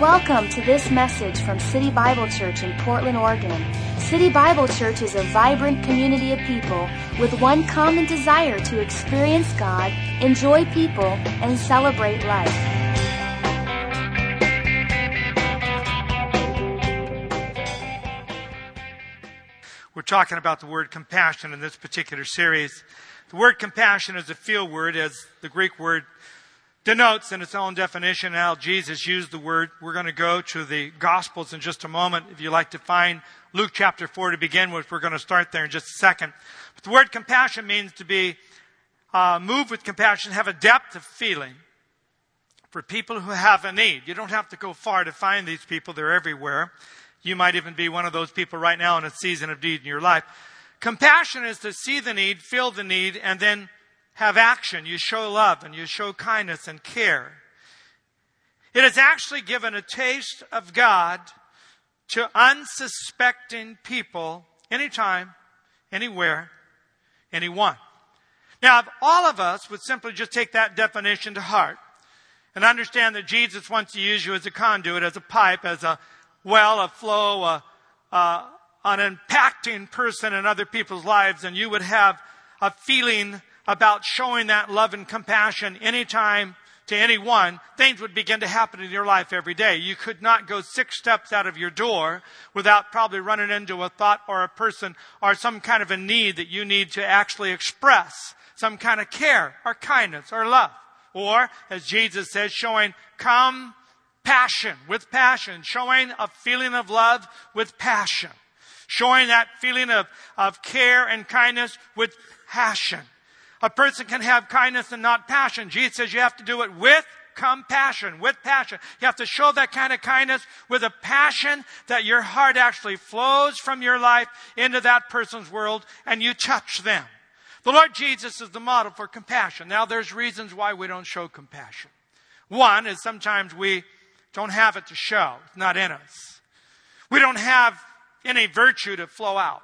Welcome to this message from City Bible Church in Portland, Oregon. City Bible Church is a vibrant community of people with one common desire to experience God, enjoy people, and celebrate life. We're talking about the word compassion in this particular series. The word compassion is a field word, as the Greek word denotes in its own definition how Jesus used the word. We're going to go to the Gospels in just a moment. If you'd like to find Luke chapter 4 to begin with, we're going to start there in just a second. But the word compassion means to be uh, moved with compassion, have a depth of feeling for people who have a need. You don't have to go far to find these people, they're everywhere. You might even be one of those people right now in a season of need in your life. Compassion is to see the need, feel the need, and then have action. You show love and you show kindness and care. It has actually given a taste of God to unsuspecting people anytime, anywhere, anyone. Now, if all of us would simply just take that definition to heart and understand that Jesus wants to use you as a conduit, as a pipe, as a well, a flow, a, a, an impacting person in other people's lives, and you would have a feeling about showing that love and compassion anytime to anyone, things would begin to happen in your life every day. You could not go six steps out of your door without probably running into a thought or a person or some kind of a need that you need to actually express some kind of care or kindness or love. Or, as Jesus says, showing compassion with passion, showing a feeling of love with passion, showing that feeling of, of care and kindness with passion. A person can have kindness and not passion. Jesus says you have to do it with compassion, with passion. You have to show that kind of kindness with a passion that your heart actually flows from your life into that person's world and you touch them. The Lord Jesus is the model for compassion. Now there's reasons why we don't show compassion. One is sometimes we don't have it to show. It's not in us. We don't have any virtue to flow out.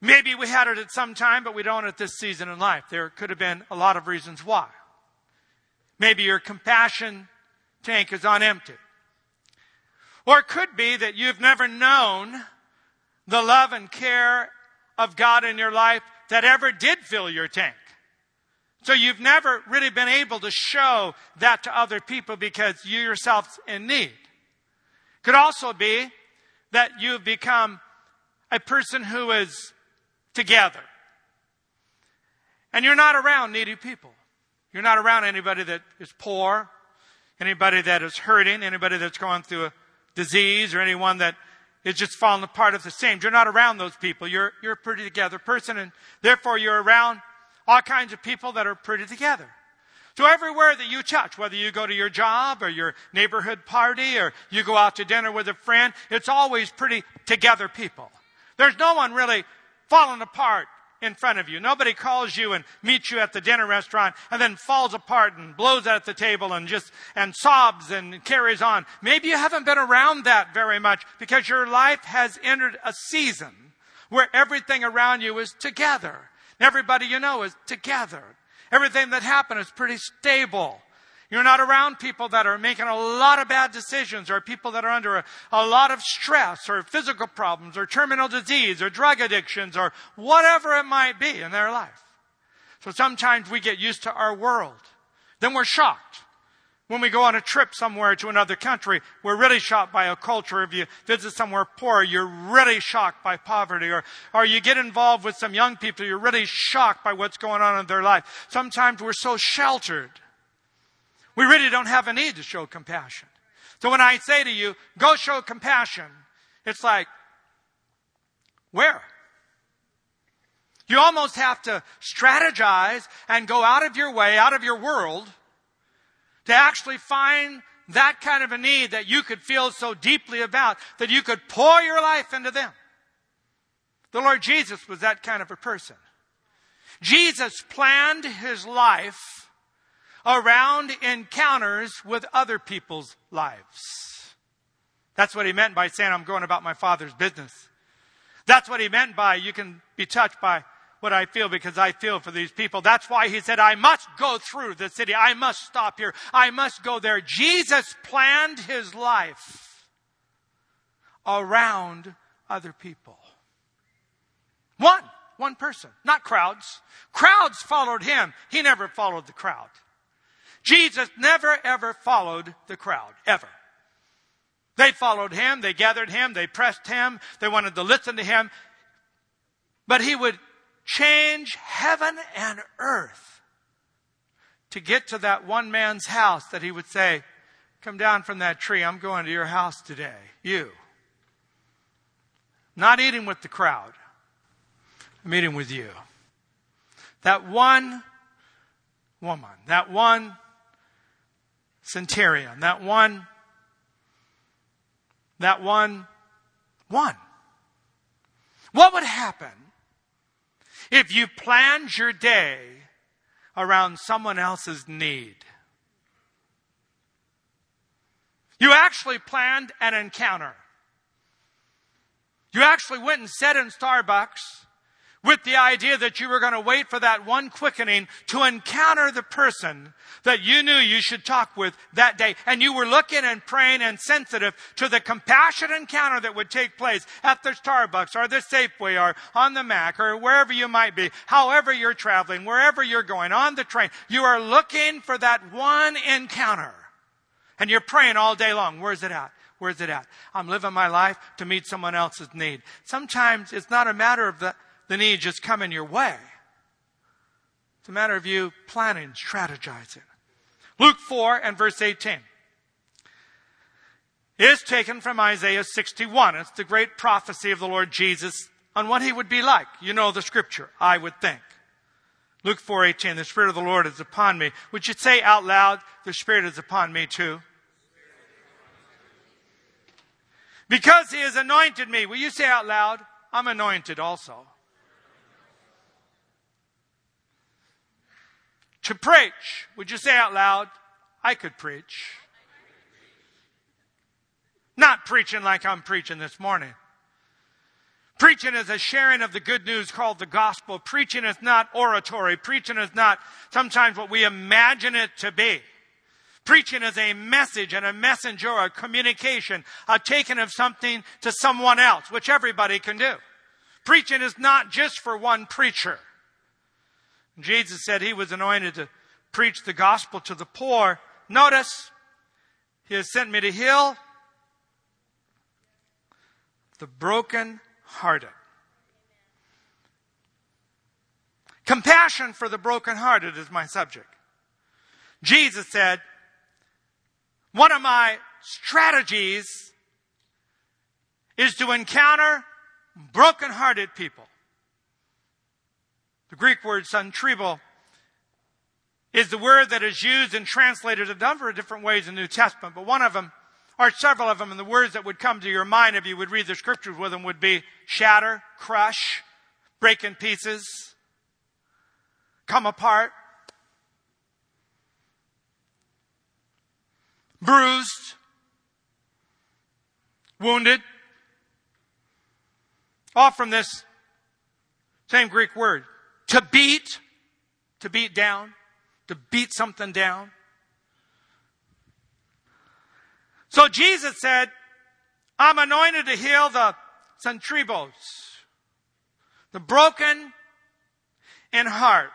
Maybe we had it at some time, but we don't at this season in life. There could have been a lot of reasons why. Maybe your compassion tank is on empty. Or it could be that you've never known the love and care of God in your life that ever did fill your tank. So you've never really been able to show that to other people because you yourself's in need. Could also be that you've become a person who is together. And you're not around needy people. You're not around anybody that is poor, anybody that is hurting, anybody that's going through a disease, or anyone that is just falling apart of the same. You're not around those people. You're, you're a pretty together person, and therefore you're around all kinds of people that are pretty together. So everywhere that you touch, whether you go to your job or your neighborhood party or you go out to dinner with a friend, it's always pretty together people. There's no one really falling apart in front of you. Nobody calls you and meets you at the dinner restaurant and then falls apart and blows at the table and just, and sobs and carries on. Maybe you haven't been around that very much because your life has entered a season where everything around you is together. Everybody you know is together. Everything that happened is pretty stable. You're not around people that are making a lot of bad decisions or people that are under a, a, lot of stress or physical problems or terminal disease or drug addictions or whatever it might be in their life. So sometimes we get used to our world. Then we're shocked. When we go on a trip somewhere to another country, we're really shocked by a culture. If you visit somewhere poor, you're really shocked by poverty. Or, or you get involved with some young people, you're really shocked by what's going on in their life. Sometimes we're so sheltered we really don't have a need to show compassion. So when I say to you, go show compassion, it's like, where? You almost have to strategize and go out of your way, out of your world, to actually find that kind of a need that you could feel so deeply about that you could pour your life into them. The Lord Jesus was that kind of a person. Jesus planned his life around encounters with other people's lives. That's what he meant by saying, I'm going about my father's business. That's what he meant by you can be touched by what I feel because I feel for these people. That's why he said, I must go through the city. I must stop here. I must go there. Jesus planned his life around other people. One, one person, not crowds. Crowds followed him. He never followed the crowd. Jesus never ever followed the crowd, ever. They followed him, they gathered him, they pressed him, they wanted to listen to him. But he would change heaven and earth to get to that one man's house that he would say, Come down from that tree. I'm going to your house today. You. Not eating with the crowd. I'm eating with you. That one woman, that one centurion, that one, that one, one. What would happen if you planned your day around someone else's need. You actually planned an encounter. You actually went and sat in Starbucks with the idea that you were going to wait for that one quickening to encounter the person that you knew you should talk with that day. And you were looking and praying and sensitive to the compassionate encounter that would take place at the Starbucks or the Safeway or on the MAX or wherever you might be, however you're traveling, wherever you're going, on the train. You are looking for that one encounter. And you're praying all day long. Where's it at? Where's it at? I'm living my life to meet someone else's need. Sometimes it's not a matter of the the need just coming your way. It's a matter of you planning, strategizing. Luke 4 and verse 18 is taken from Isaiah 61. It's the great prophecy of the Lord Jesus on what he would be like. You know the scripture, I would think. Luke 4:18 The spirit of the Lord is upon me. Would you say out loud the spirit is upon me too? Because he has anointed me. Will you say out loud I'm anointed also? To preach. Would you say out loud, I could preach? Not preaching like I'm preaching this morning. Preaching is a sharing of the good news called the gospel. Preaching is not oratory. Preaching is not sometimes what we imagine it to be. Preaching is a message and a messenger, a communication, a taking of something to someone else, which everybody can do. Preaching is not just for one preacher. Jesus said he was anointed to preach the gospel to the poor. Notice, he has sent me to heal the broken hearted. Compassion for the brokenhearted is my subject. Jesus said, one of my strategies is to encounter brokenhearted people. The Greek word suntribo is the word that is used and translated a number of different ways in the New Testament, but one of them, or several of them, and the words that would come to your mind if you would read the scriptures with them would be shatter, crush, break in pieces, come apart, bruised, wounded. All from this same Greek word. To beat, to beat down, to beat something down. So Jesus said, I'm anointed to heal the suntribos, the broken in heart,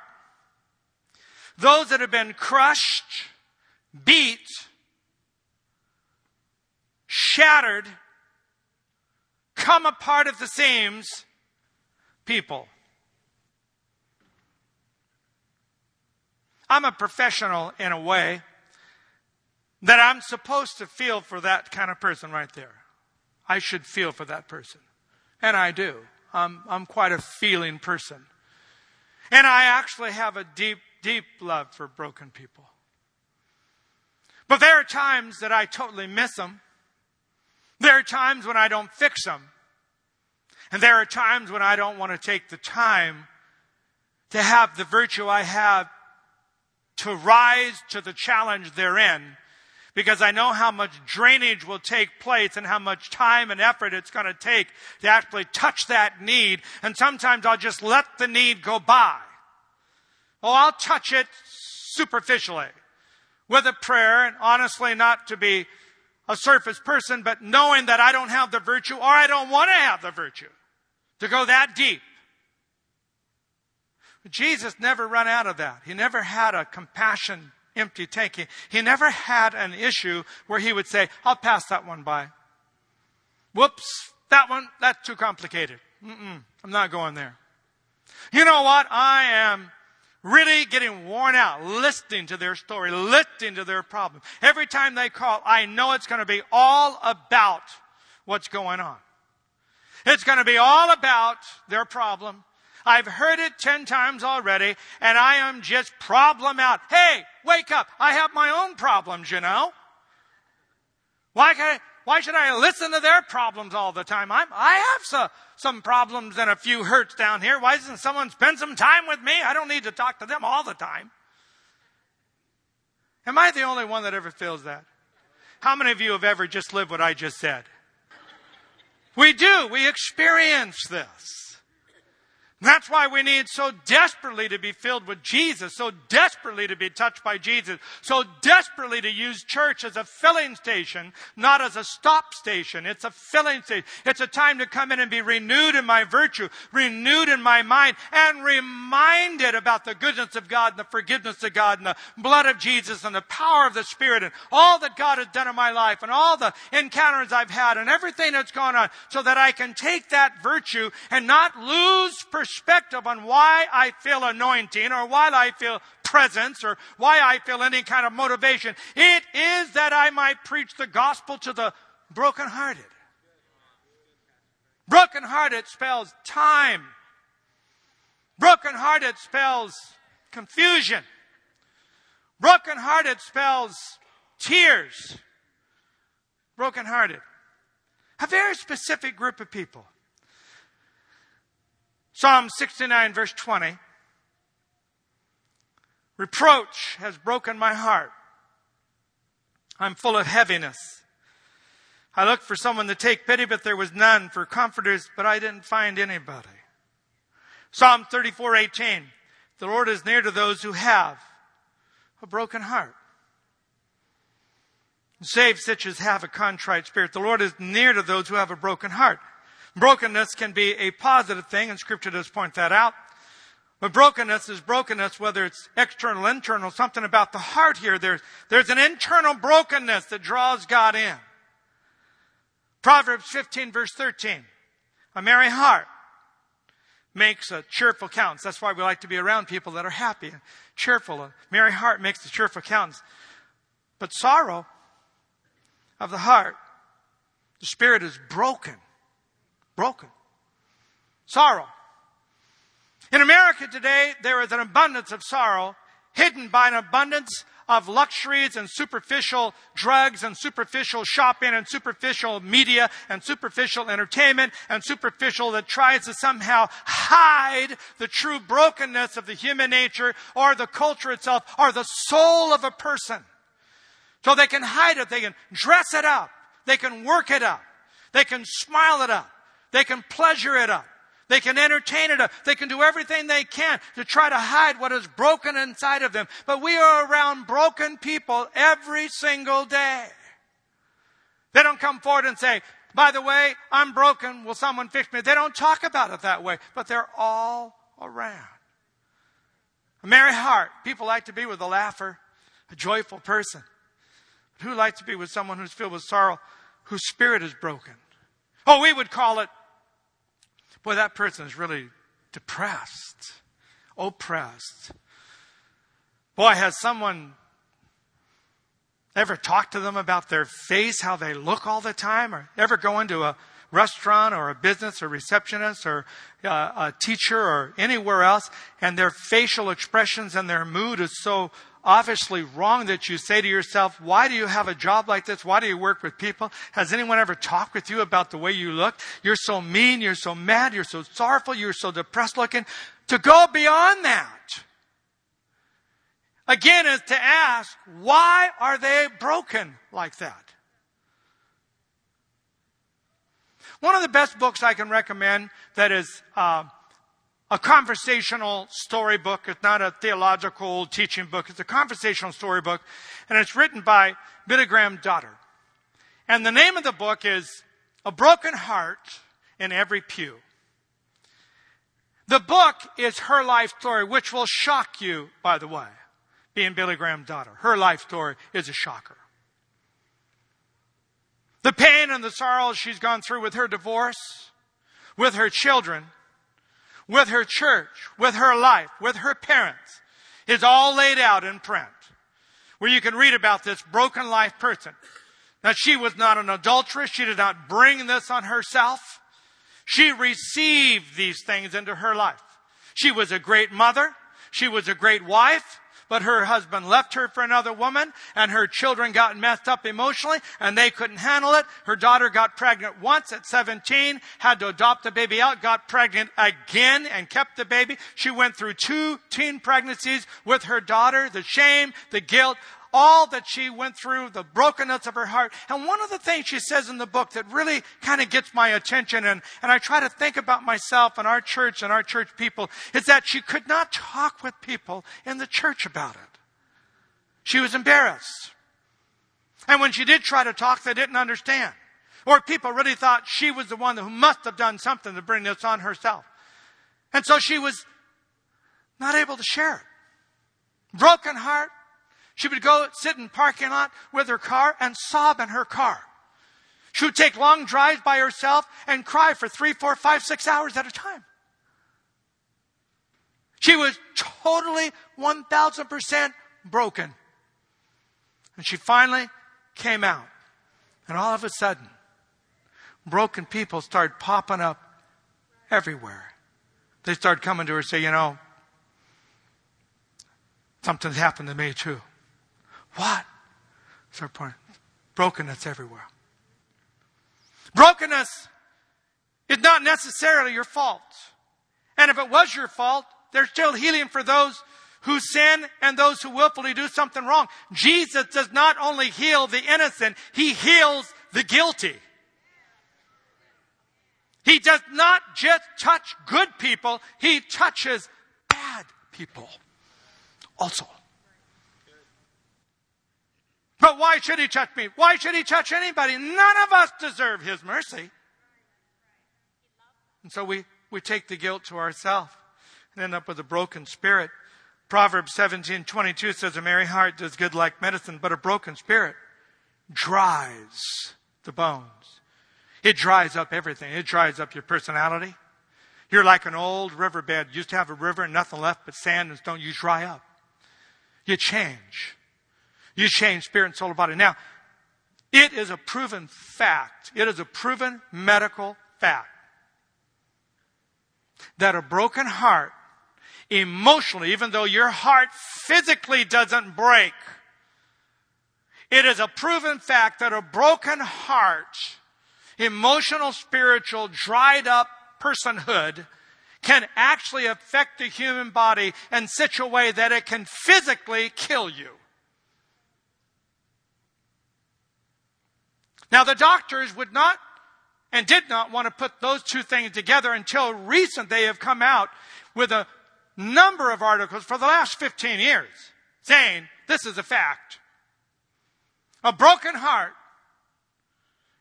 those that have been crushed, beat, shattered, come apart at the seams people. I'm a professional in a way that I'm supposed to feel for that kind of person right there. I should feel for that person. And I do. I'm, I'm quite a feeling person. And I actually have a deep, deep love for broken people. But there are times that I totally miss them. There are times when I don't fix them. And there are times when I don't want to take the time to have the virtue I have to rise to the challenge they're because I know how much drainage will take place and how much time and effort it's going to take to actually touch that need. And sometimes I'll just let the need go by. Oh, I'll touch it superficially with a prayer and honestly not to be a surface person, but knowing that I don't have the virtue or I don't want to have the virtue to go that deep. Jesus never ran out of that. He never had a compassion empty tank. He, he never had an issue where he would say, I'll pass that one by. Whoops, that one, that's too complicated. Mm-mm, I'm not going there. You know what? I am really getting worn out listening to their story, listening to their problem. Every time they call, I know it's going to be all about what's going on. It's going to be all about their problem. I've heard it ten times already, and I am just problem out. Hey, wake up. I have my own problems, you know. Why can I, why should I listen to their problems all the time? I'm, I have so, some problems and a few hurts down here. Why doesn't someone spend some time with me? I don't need to talk to them all the time. Am I the only one that ever feels that? How many of you have ever just lived what I just said? We do. We experience this. That's why we need so desperately to be filled with Jesus, so desperately to be touched by Jesus, so desperately to use church as a filling station, not as a stop station. It's a filling station. It's a time to come in and be renewed in my virtue, renewed in my mind, and reminded about the goodness of God and the forgiveness of God and the blood of Jesus and the power of the Spirit and all that God has done in my life and all the encounters I've had and everything that's gone on so that I can take that virtue and not lose perspective perspective on why I feel anointing or why I feel presence or why I feel any kind of motivation. It is that I might preach the gospel to the brokenhearted. Brokenhearted spells time. Brokenhearted spells confusion. Brokenhearted spells tears. Brokenhearted. A very specific group of people. Psalm 69, verse 20. Reproach has broken my heart. I'm full of heaviness. I looked for someone to take pity, but there was none, for comforters, but I didn't find anybody. Psalm 34, 18. The Lord is near to those who have a broken heart. Save such as have a contrite spirit. The Lord is near to those who have a broken heart. Brokenness can be a positive thing, and scripture does point that out. But brokenness is brokenness, whether it's external, internal, something about the heart here. There's, there's an internal brokenness that draws God in. Proverbs 15 verse 13. A merry heart makes a cheerful countenance. That's why we like to be around people that are happy and cheerful. A merry heart makes a cheerful countenance. But sorrow of the heart, the spirit is broken broken. Sorrow. In America today, there is an abundance of sorrow hidden by an abundance of luxuries and superficial drugs and superficial shopping and superficial media and superficial entertainment and superficial that tries to somehow hide the true brokenness of the human nature or the culture itself or the soul of a person. So they can hide it. They can dress it up. They can work it up. They can smile it up. They can pleasure it up. They can entertain it up. They can do everything they can to try to hide what is broken inside of them. But we are around broken people every single day. They don't come forward and say, by the way, I'm broken. Will someone fix me? They don't talk about it that way, but they're all around. A merry heart. People like to be with a laugher, a joyful person. But who likes to be with someone who's filled with sorrow, whose spirit is broken? Oh, we would call it, boy, that person is really depressed, oppressed. Boy, has someone ever talked to them about their face, how they look all the time, or ever go into a restaurant or a business or receptionist or uh, a teacher or anywhere else, and their facial expressions and their mood is so obviously wrong that you say to yourself, why do you have a job like this? Why do you work with people? Has anyone ever talked with you about the way you look? You're so mean. You're so mad. You're so sorrowful. You're so depressed looking. To go beyond that. again is to ask, why are they broken like that? One of the best books I can recommend that is uh, a conversational storybook. It's not a theological teaching book. It's a conversational storybook, and it's written by Billy Graham Daughter. And the name of the book is A Broken Heart in Every Pew. The book is her life story, which will shock you, by the way, being Billy Graham's daughter. Her life story is a shocker. The pain and the sorrows she's gone through with her divorce, with her children, with her church, with her life, with her parents, is all laid out in print. Where you can read about this broken life person. Now she was not an adulteress. She did not bring this on herself. She received these things into her life. She was a great mother. She was a great wife but her husband left her for another woman and her children got messed up emotionally and they couldn't handle it. Her daughter got pregnant once at 17, had to adopt the baby out, got pregnant again and kept the baby. She went through two teen pregnancies with her daughter, the shame, the guilt, all that she went through, the brokenness of her heart. And one of the things she says in the book that really kind of gets my attention and, and I try to think about myself and our church and our church people is that she could not talk with people in the church about it. She was embarrassed. And when she did try to talk, they didn't understand. Or people really thought she was the one who must have done something to bring this on herself. And so she was not able to share it. Broken heart, she would go sit in parking lot with her car and sob in her car. She would take long drives by herself and cry for three, four, five, six hours at a time. She was totally 1000% broken. And she finally came out. And all of a sudden, broken people started popping up everywhere. They started coming to her and say, you know, something's happened to me too. What? Third point. Brokenness everywhere. Brokenness is not necessarily your fault. And if it was your fault, there's still healing for those who sin and those who willfully do something wrong. Jesus does not only heal the innocent, he heals the guilty. He does not just touch good people, he touches bad people also. But why should he touch me? Why should he touch anybody? None of us deserve his mercy. And so we, we take the guilt to ourselves and end up with a broken spirit. Proverbs 17, 22 says, a merry heart does good like medicine, but a broken spirit dries the bones. It dries up everything. It dries up your personality. You're like an old riverbed. You used to have a river and nothing left but sand and stone. You dry up. You change. You change spirit and soul and body. Now, it is a proven fact. It is a proven medical fact that a broken heart, emotionally, even though your heart physically doesn't break, it is a proven fact that a broken heart, emotional, spiritual, dried up personhood can actually affect the human body in such a way that it can physically kill you. Now, the doctors would not and did not want to put those two things together until recent. They have come out with a number of articles for the last 15 years saying this is a fact. A broken heart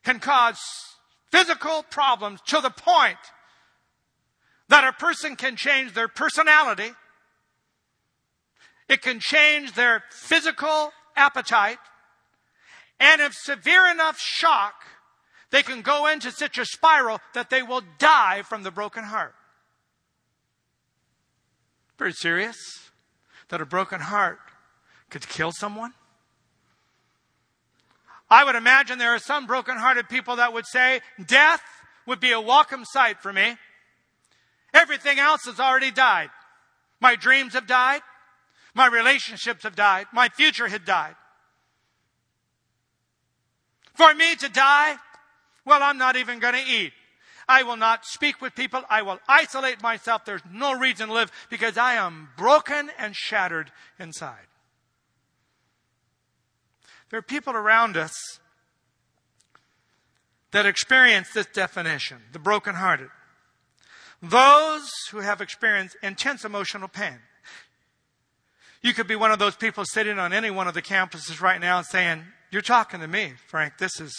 can cause physical problems to the point that a person can change their personality. It can change their physical appetite. And if severe enough shock, they can go into such a spiral that they will die from the broken heart. Very serious that a broken heart could kill someone. I would imagine there are some broken-hearted people that would say death would be a welcome sight for me. Everything else has already died. My dreams have died. My relationships have died. My future had died. For me to die, well, I'm not even going to eat. I will not speak with people. I will isolate myself. There's no reason to live because I am broken and shattered inside. There are people around us that experience this definition the brokenhearted. Those who have experienced intense emotional pain. You could be one of those people sitting on any one of the campuses right now saying, You're talking to me, Frank. This is,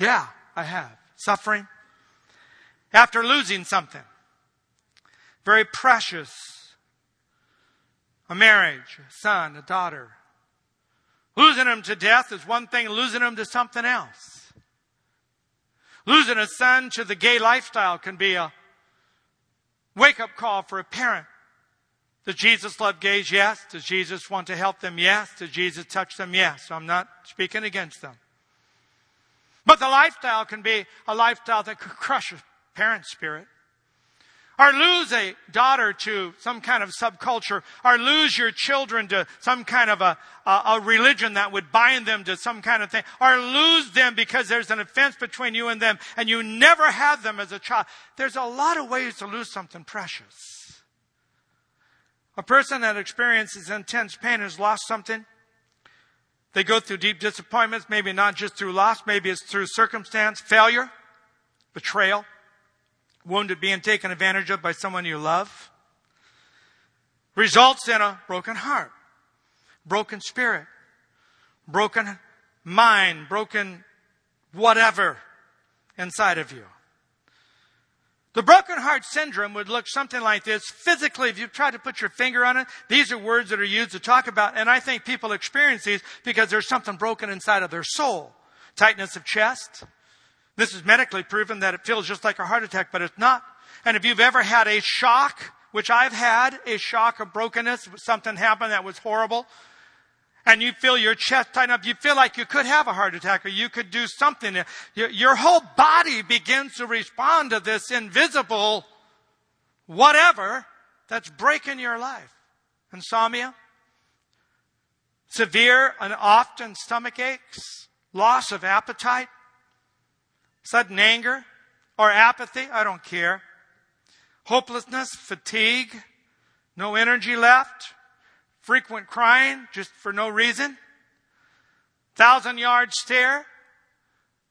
yeah, I have. Suffering. After losing something very precious a marriage, a son, a daughter. Losing them to death is one thing, losing them to something else. Losing a son to the gay lifestyle can be a wake up call for a parent. Does Jesus love gays? Yes. Does Jesus want to help them? Yes. Does Jesus touch them? Yes. So I'm not speaking against them. But the lifestyle can be a lifestyle that could crush a parent's spirit. Or lose a daughter to some kind of subculture, or lose your children to some kind of a, a, a, religion that would bind them to some kind of thing, or lose them because there's an offense between you and them and you never had them as a child. There's a lot of ways to lose something precious. A person that experiences intense pain has lost something. They go through deep disappointments, maybe not just through loss, maybe it's through circumstance, failure, betrayal wounded, being taken advantage of by someone you love, results in a broken heart, broken spirit, broken mind, broken whatever inside of you. The broken heart syndrome would look something like this. Physically, if you try to put your finger on it, these are words that are used to talk about, and I think people experience these because there's something broken inside of their soul. Tightness of chest, this is medically proven that it feels just like a heart attack, but it's not. And if you've ever had a shock, which I've had, a shock of brokenness, something happened that was horrible, and you feel your chest tighten up, you feel like you could have a heart attack or you could do something. Your, your whole body begins to respond to this invisible whatever that's breaking your life. Insomnia, severe and often stomach aches, loss of appetite, sudden anger or apathy, I don't care. Hopelessness, fatigue, no energy left, frequent crying just for no reason, thousand yard stare.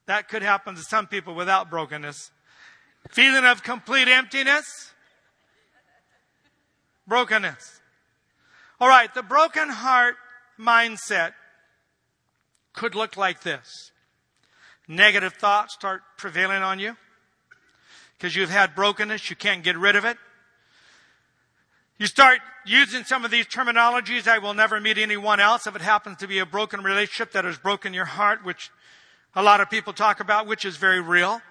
That could happen to some people without brokenness. Feeling of complete emptiness, brokenness. All right, the broken heart mindset could look like this negative thoughts start prevailing on you because you've had brokenness, you can't get rid of it. You start using some of these terminologies. I will never meet anyone else if it happens to be a broken relationship that has broken your heart, which a lot of people talk about, which is very real.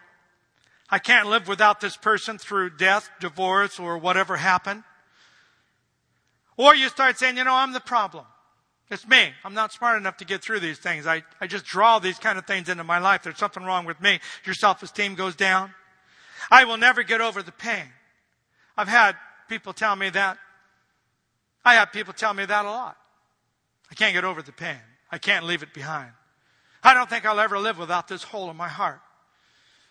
I can't live without this person through death, divorce, or whatever happened. Or you start saying, you know, I'm the problem. It's me. I'm not smart enough to get through these things. I, I just draw these kind of things into my life. There's something wrong with me. Your self-esteem goes down. I will never get over the pain. I've had people tell me that. I have people tell me that a lot. I can't get over the pain. I can't leave it behind. I don't think I'll ever live without this hole in my heart.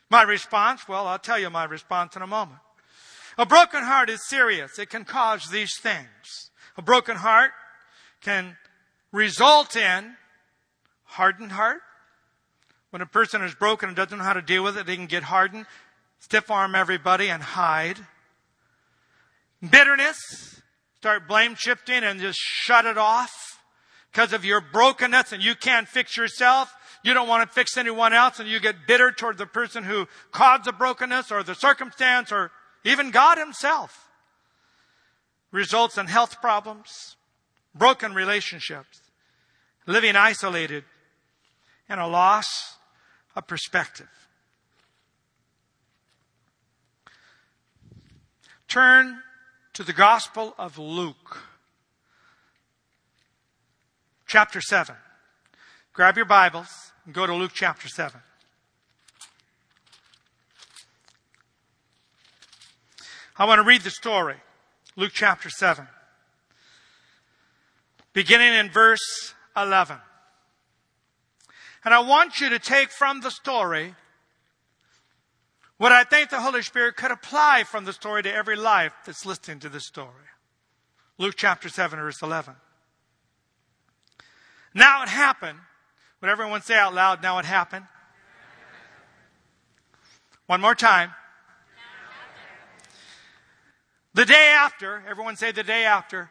My response, well, I'll tell you my response in a moment. A broken heart is serious. It can cause these things. A broken heart can result in hardened heart. When a person is broken and doesn't know how to deal with it, they can get hardened, stiff arm everybody and hide. Bitterness, start blame shifting and just shut it off because of your brokenness and you can't fix yourself. You don't want to fix anyone else and you get bitter toward the person who caused the brokenness or the circumstance or even God himself. Results in health problems, broken relationships, living isolated, and a loss of perspective. Turn to the Gospel of Luke, chapter 7. Grab your Bibles and go to Luke chapter 7. I want to read the story. Luke chapter 7 beginning in verse 11. And I want you to take from the story what I think the Holy Spirit could apply from the story to every life that's listening to this story. Luke chapter 7, verse 11. Now it happened. Would everyone say out loud, now it happened? One more time. The day after, everyone say the day after,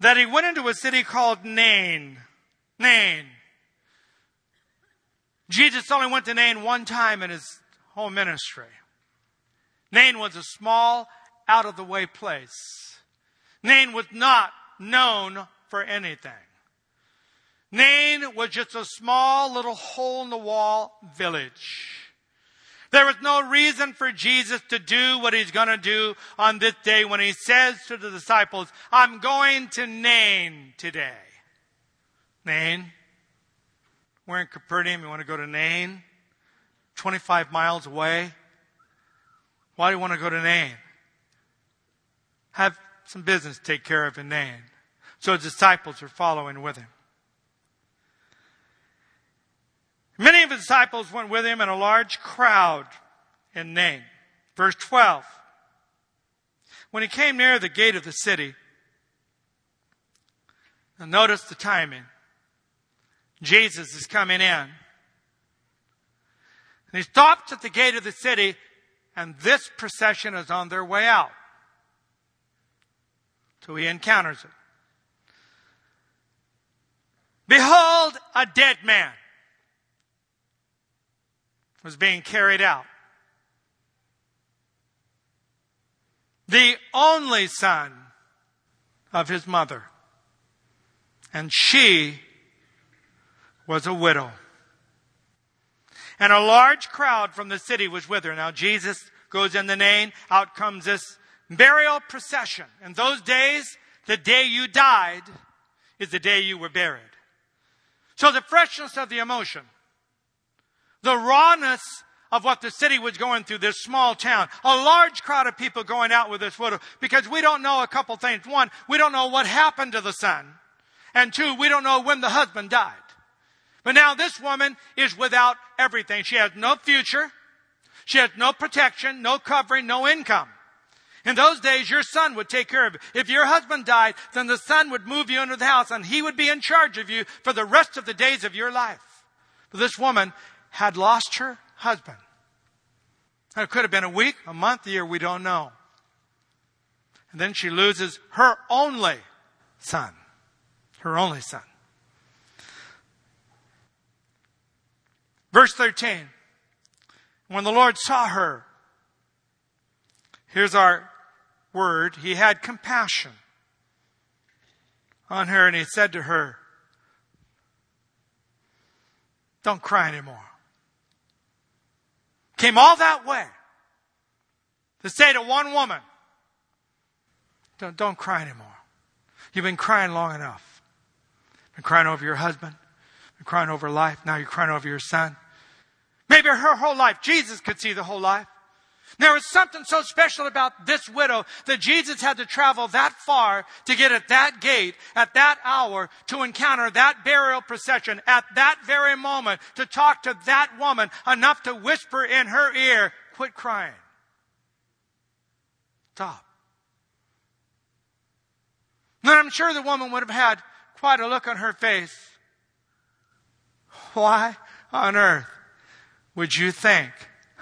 that he went into a city called Nain. Nain. Jesus only went to Nain one time in his whole ministry. Nain was a small, out of the way place. Nain was not known for anything. Nain was just a small little hole in the wall village. There was no reason for Jesus to do what he's going to do on this day when he says to the disciples, I'm going to Nain today. Nain? We're in Capernaum. You want to go to Nain? 25 miles away. Why do you want to go to Nain? Have some business to take care of in Nain. So his disciples are following with him. Many of his disciples went with him and a large crowd in Nain. Verse 12. When he came near the gate of the city, notice the timing. Jesus is coming in. And he stops at the gate of the city, and this procession is on their way out. So he encounters it. Behold, a dead man was being carried out. The only son of his mother. And she was a widow. And a large crowd from the city was with her. Now Jesus goes in the name, Out comes this burial procession. In those days, the day you died is the day you were buried. So the freshness of the emotion, the rawness of what the city was going through, this small town. A large crowd of people going out with this widow because we don't know a couple things. One, we don't know what happened to the son. And two, we don't know when the husband died. But now this woman is without everything. She has no future. She has no protection, no covering, no income. In those days, your son would take care of you. If your husband died, then the son would move you into the house and he would be in charge of you for the rest of the days of your life. But this woman had lost her husband. it could have been a week, a month, a year, we don't know. And then she loses her only son. Her only son. Verse 13. When the Lord saw her, here's our word, he had compassion on her and he said to her, Don't cry anymore came all that way to say to one woman, don't, don't cry anymore. You've been crying long enough. Been crying over your husband, been crying over life. Now you're crying over your son. Maybe her whole life. Jesus could see the whole life. There was something so special about this widow that Jesus had to travel that far to get at that gate at that hour to encounter that burial procession at that very moment to talk to that woman enough to whisper in her ear, quit crying. Stop. And I'm sure the woman would have had quite a look on her face. Why on earth would you think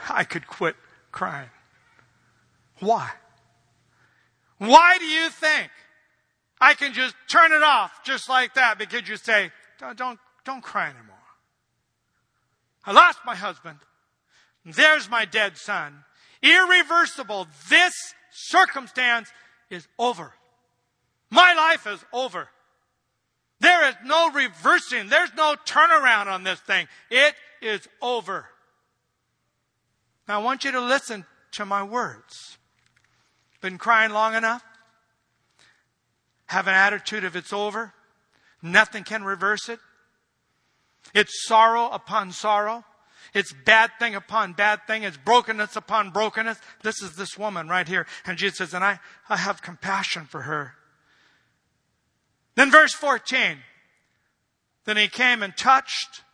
I could quit crying. Why? Why do you think I can just turn it off just like that because you say, don't, don't, don't cry anymore. I lost my husband. There's my dead son. Irreversible. This circumstance is over. My life is over. There is no reversing. There's no turnaround on this thing. It is over. Now I want you to listen to my words. Been crying long enough? Have an attitude of it's over? Nothing can reverse it? It's sorrow upon sorrow. It's bad thing upon bad thing. It's brokenness upon brokenness. This is this woman right here. And Jesus says, and I, I have compassion for her. Then verse 14. Then he came and touched.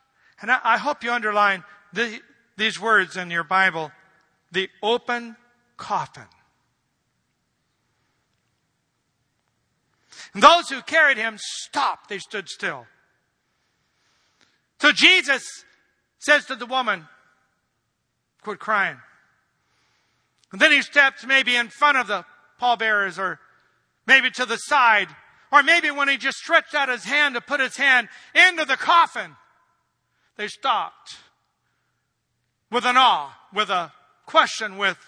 And I, I hope you underline the, these words in your Bible the open coffin. And those who carried him stopped. They stood still. So Jesus says to the woman, quit crying. And then he steps maybe in front of the pallbearers or maybe to the side or maybe when he just stretched out his hand to put his hand into the coffin, they stopped with an awe, with a question, with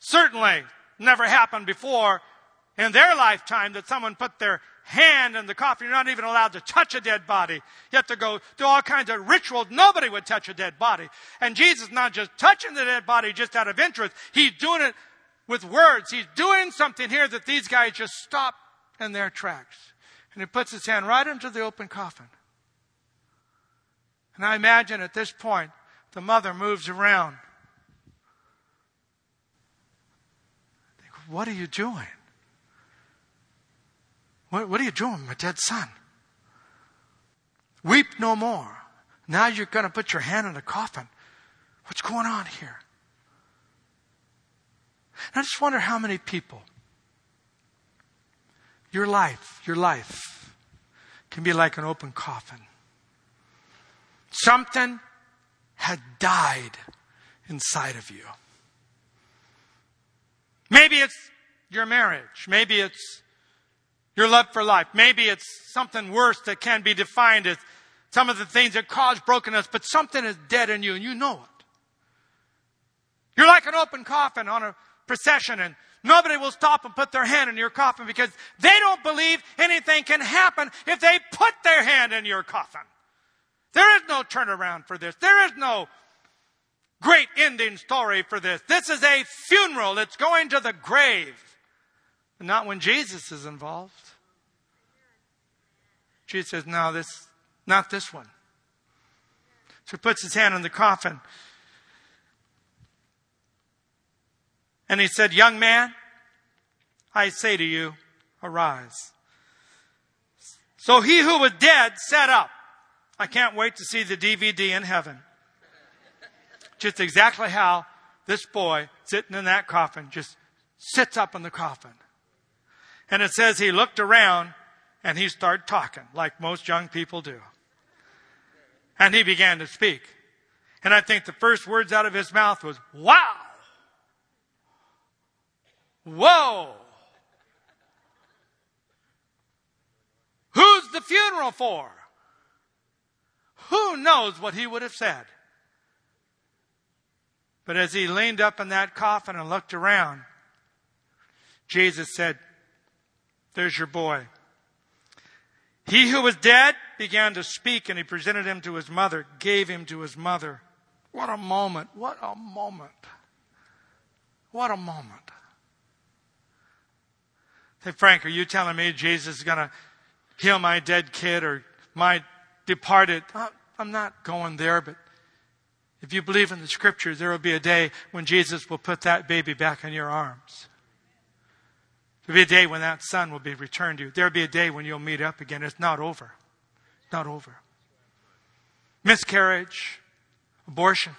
certainly never happened before in their lifetime that someone put their hand in the coffin. You're not even allowed to touch a dead body. You have to go do all kinds of rituals. Nobody would touch a dead body. And Jesus not just touching the dead body just out of interest. He's doing it with words. He's doing something here that these guys just stop in their tracks. And he puts his hand right into the open coffin. And I imagine at this point, the mother moves around. Think, what are you doing? What, what are you doing, my dead son? Weep no more. Now you're going to put your hand in the coffin. What's going on here? And I just wonder how many people, your life, your life, can be like an open coffin. Something had died inside of you. Maybe it's your marriage. Maybe it's your love for life. Maybe it's something worse that can be defined as some of the things that cause brokenness, but something is dead in you and you know it. You're like an open coffin on a procession and nobody will stop and put their hand in your coffin because they don't believe anything can happen if they put their hand in your coffin. There is no turnaround for this. There is no great ending story for this. This is a funeral. It's going to the grave. Not when Jesus is involved. Jesus says, no, this, not this one. So he puts his hand on the coffin. And he said, Young man, I say to you, arise. So he who was dead sat up. I can't wait to see the DVD in heaven. Just exactly how this boy sitting in that coffin just sits up in the coffin. And it says he looked around and he started talking like most young people do. And he began to speak. And I think the first words out of his mouth was, wow! Whoa! Who's the funeral for? Who knows what he would have said? But as he leaned up in that coffin and looked around, Jesus said, There's your boy. He who was dead began to speak and he presented him to his mother, gave him to his mother. What a moment. What a moment. What a moment. Say, Frank, are you telling me Jesus is going to heal my dead kid or my departed? Uh, I'm not going there, but if you believe in the scriptures, there will be a day when Jesus will put that baby back in your arms. There'll be a day when that son will be returned to you. There'll be a day when you'll meet up again. It's not over. It's not over. Miscarriage, abortion,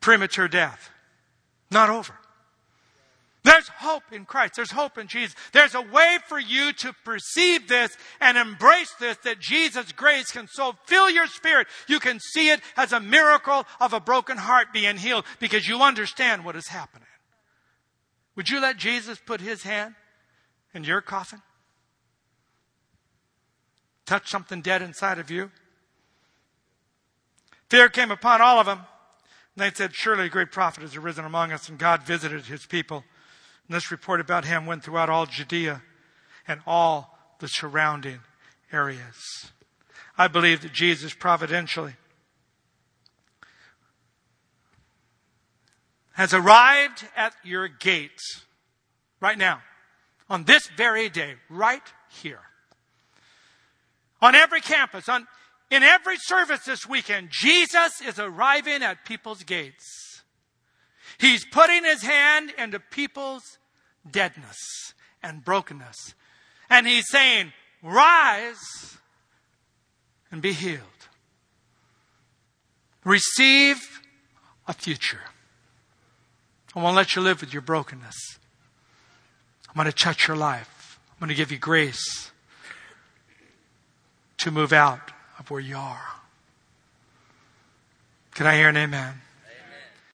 premature death. Not over. There's hope in Christ. There's hope in Jesus. There's a way for you to perceive this and embrace this that Jesus' grace can so fill your spirit. You can see it as a miracle of a broken heart being healed because you understand what is happening. Would you let Jesus put his hand in your coffin? Touch something dead inside of you? Fear came upon all of them. And they said, Surely a great prophet has arisen among us, and God visited his people. And this report about him went throughout all Judea and all the surrounding areas. I believe that Jesus providentially has arrived at your gates right now, on this very day, right here. On every campus, on, in every service this weekend, Jesus is arriving at people's gates. He's putting his hand into people's deadness and brokenness. And he's saying, rise and be healed. Receive a future. I won't let you live with your brokenness. I'm going to touch your life. I'm going to give you grace to move out of where you are. Can I hear an amen?